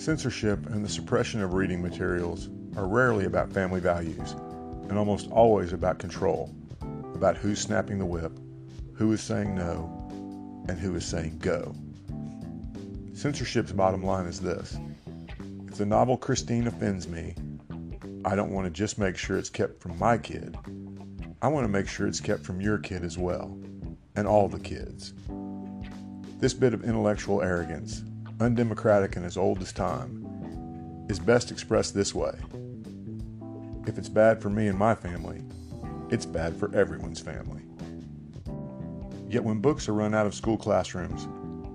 Censorship and the suppression of reading materials are rarely about family values and almost always about control, about who's snapping the whip, who is saying no, and who is saying go. Censorship's bottom line is this if the novel Christine offends me, I don't want to just make sure it's kept from my kid. I want to make sure it's kept from your kid as well, and all the kids. This bit of intellectual arrogance, undemocratic and as old as time, is best expressed this way If it's bad for me and my family, it's bad for everyone's family. Yet when books are run out of school classrooms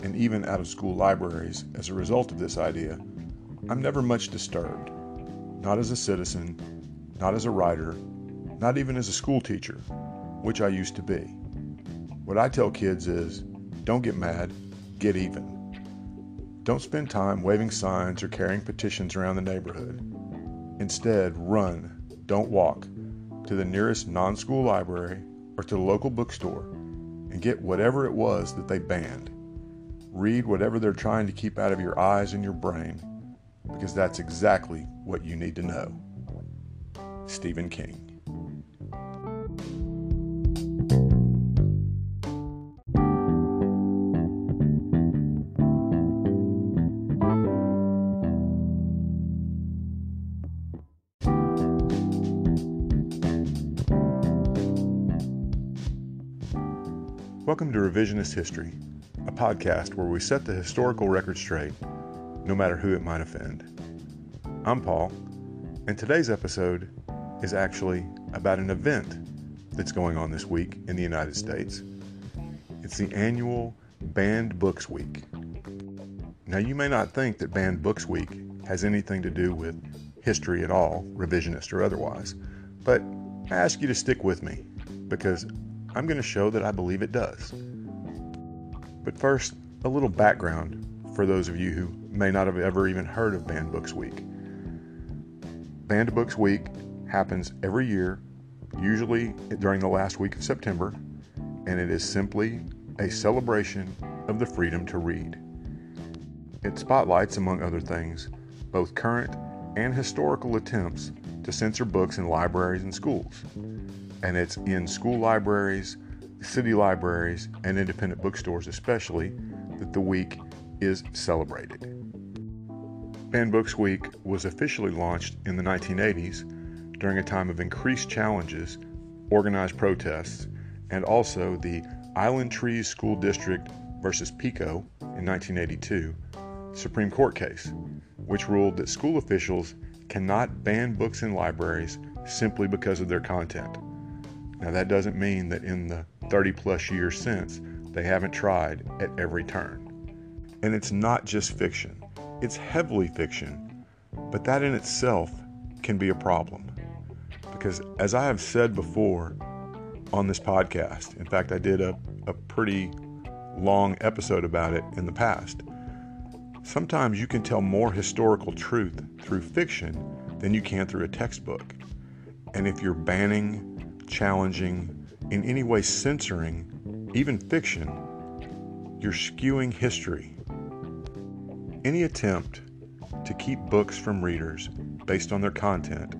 and even out of school libraries as a result of this idea, I'm never much disturbed. Not as a citizen, not as a writer, not even as a school teacher, which I used to be. What I tell kids is don't get mad, get even. Don't spend time waving signs or carrying petitions around the neighborhood. Instead, run, don't walk, to the nearest non school library or to the local bookstore and get whatever it was that they banned. Read whatever they're trying to keep out of your eyes and your brain, because that's exactly what you need to know. Stephen King. Welcome to Revisionist History, a podcast where we set the historical record straight, no matter who it might offend. I'm Paul, and today's episode is actually about an event that's going on this week in the United States. It's the annual Banned Books Week. Now, you may not think that Banned Books Week has anything to do with history at all, revisionist or otherwise, but I ask you to stick with me because I'm going to show that I believe it does. But first, a little background for those of you who may not have ever even heard of Banned Books Week. Banned Books Week happens every year, usually during the last week of September, and it is simply a celebration of the freedom to read. It spotlights, among other things, both current and historical attempts to censor books in libraries and schools and it's in school libraries, city libraries, and independent bookstores, especially, that the week is celebrated. Banned Books Week was officially launched in the 1980s during a time of increased challenges, organized protests, and also the Island Trees School District versus PICO in 1982 Supreme Court case, which ruled that school officials cannot ban books in libraries simply because of their content. Now, that doesn't mean that in the 30 plus years since, they haven't tried at every turn. And it's not just fiction, it's heavily fiction, but that in itself can be a problem. Because as I have said before on this podcast, in fact, I did a, a pretty long episode about it in the past. Sometimes you can tell more historical truth through fiction than you can through a textbook. And if you're banning challenging, in any way censoring, even fiction, you're skewing history. Any attempt to keep books from readers based on their content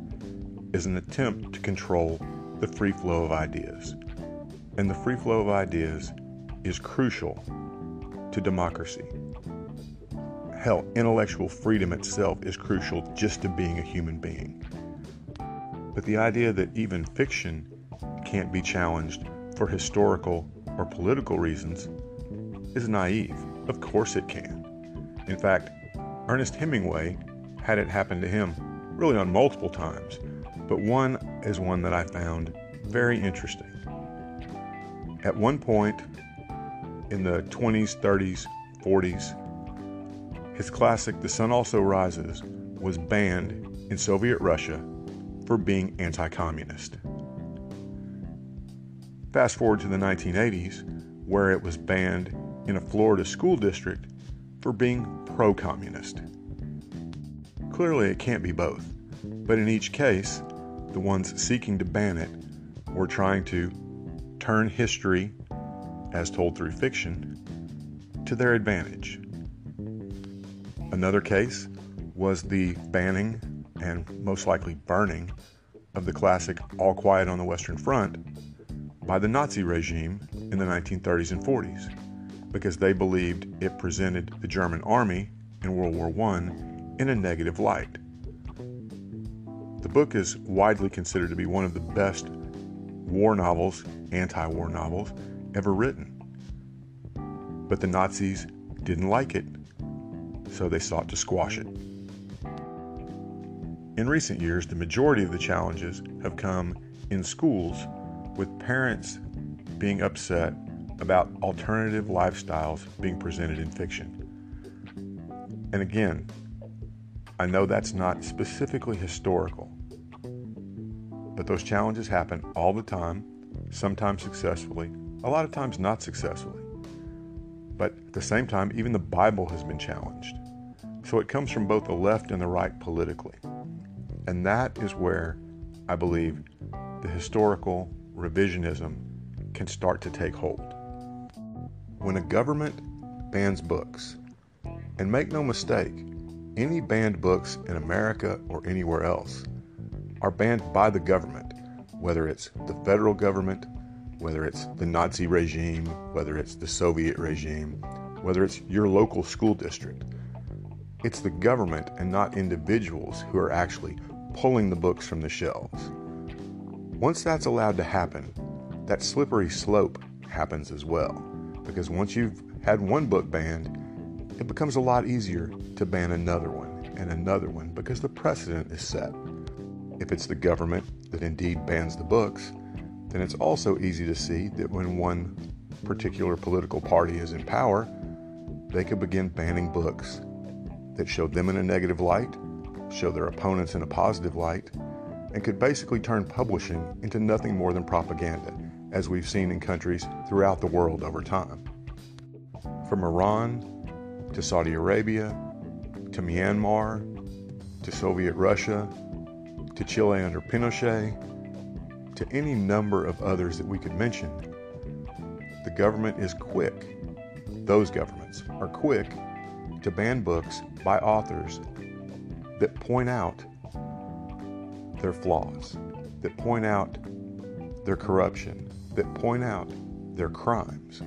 is an attempt to control the free flow of ideas. And the free flow of ideas is crucial to democracy. Hell, intellectual freedom itself is crucial just to being a human being. But the idea that even fiction can't be challenged for historical or political reasons is naive. Of course it can. In fact, Ernest Hemingway had it happen to him really on multiple times, but one is one that I found very interesting. At one point in the 20s, 30s, 40s, his classic The Sun Also Rises was banned in Soviet Russia for being anti communist. Fast forward to the 1980s, where it was banned in a Florida school district for being pro communist. Clearly, it can't be both, but in each case, the ones seeking to ban it were trying to turn history, as told through fiction, to their advantage. Another case was the banning and most likely burning of the classic All Quiet on the Western Front by the Nazi regime in the 1930s and 40s because they believed it presented the German army in World War I in a negative light. The book is widely considered to be one of the best war novels, anti war novels, ever written. But the Nazis didn't like it, so they sought to squash it. In recent years, the majority of the challenges have come in schools with parents being upset about alternative lifestyles being presented in fiction. And again, I know that's not specifically historical, but those challenges happen all the time, sometimes successfully, a lot of times not successfully. But at the same time, even the Bible has been challenged. So it comes from both the left and the right politically. And that is where I believe the historical revisionism can start to take hold. When a government bans books, and make no mistake, any banned books in America or anywhere else are banned by the government, whether it's the federal government, whether it's the Nazi regime, whether it's the Soviet regime, whether it's your local school district. It's the government and not individuals who are actually pulling the books from the shelves. Once that's allowed to happen, that slippery slope happens as well. Because once you've had one book banned, it becomes a lot easier to ban another one and another one because the precedent is set. If it's the government that indeed bans the books, then it's also easy to see that when one particular political party is in power, they could begin banning books that show them in a negative light, show their opponents in a positive light, and could basically turn publishing into nothing more than propaganda, as we've seen in countries throughout the world over time. From Iran to Saudi Arabia, to Myanmar, to Soviet Russia, to Chile under Pinochet, to any number of others that we could mention, the government is quick, those governments are quick to ban books by authors that point out their flaws, that point out their corruption, that point out their crimes.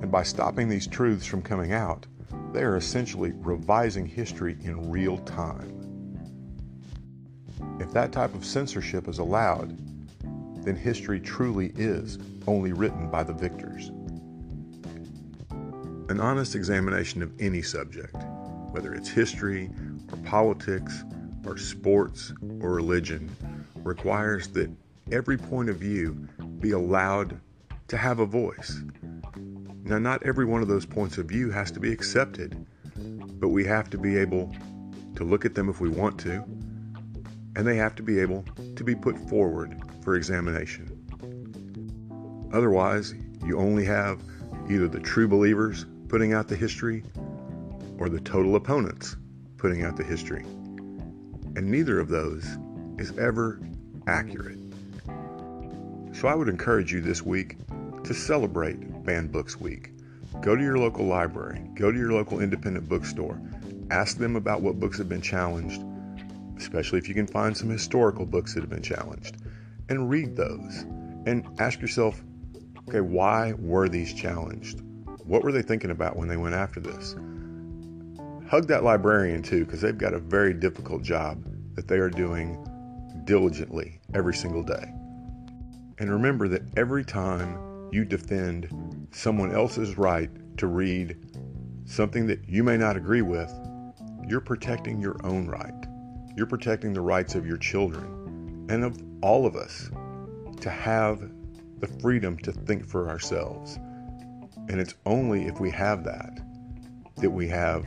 And by stopping these truths from coming out, they are essentially revising history in real time. If that type of censorship is allowed, then history truly is only written by the victors. An honest examination of any subject, whether it's history or politics or sports or religion, requires that every point of view be allowed to have a voice now, not every one of those points of view has to be accepted, but we have to be able to look at them if we want to, and they have to be able to be put forward for examination. Otherwise, you only have either the true believers putting out the history or the total opponents putting out the history. And neither of those is ever accurate. So I would encourage you this week to celebrate Banned Books Week. Go to your local library, go to your local independent bookstore, ask them about what books have been challenged, especially if you can find some historical books that have been challenged, and read those. And ask yourself, okay, why were these challenged? What were they thinking about when they went after this? Hug that librarian too, because they've got a very difficult job that they are doing diligently every single day. And remember that every time you defend someone else's right to read something that you may not agree with, you're protecting your own right. You're protecting the rights of your children and of all of us to have the freedom to think for ourselves. And it's only if we have that that we have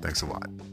Thanks a lot.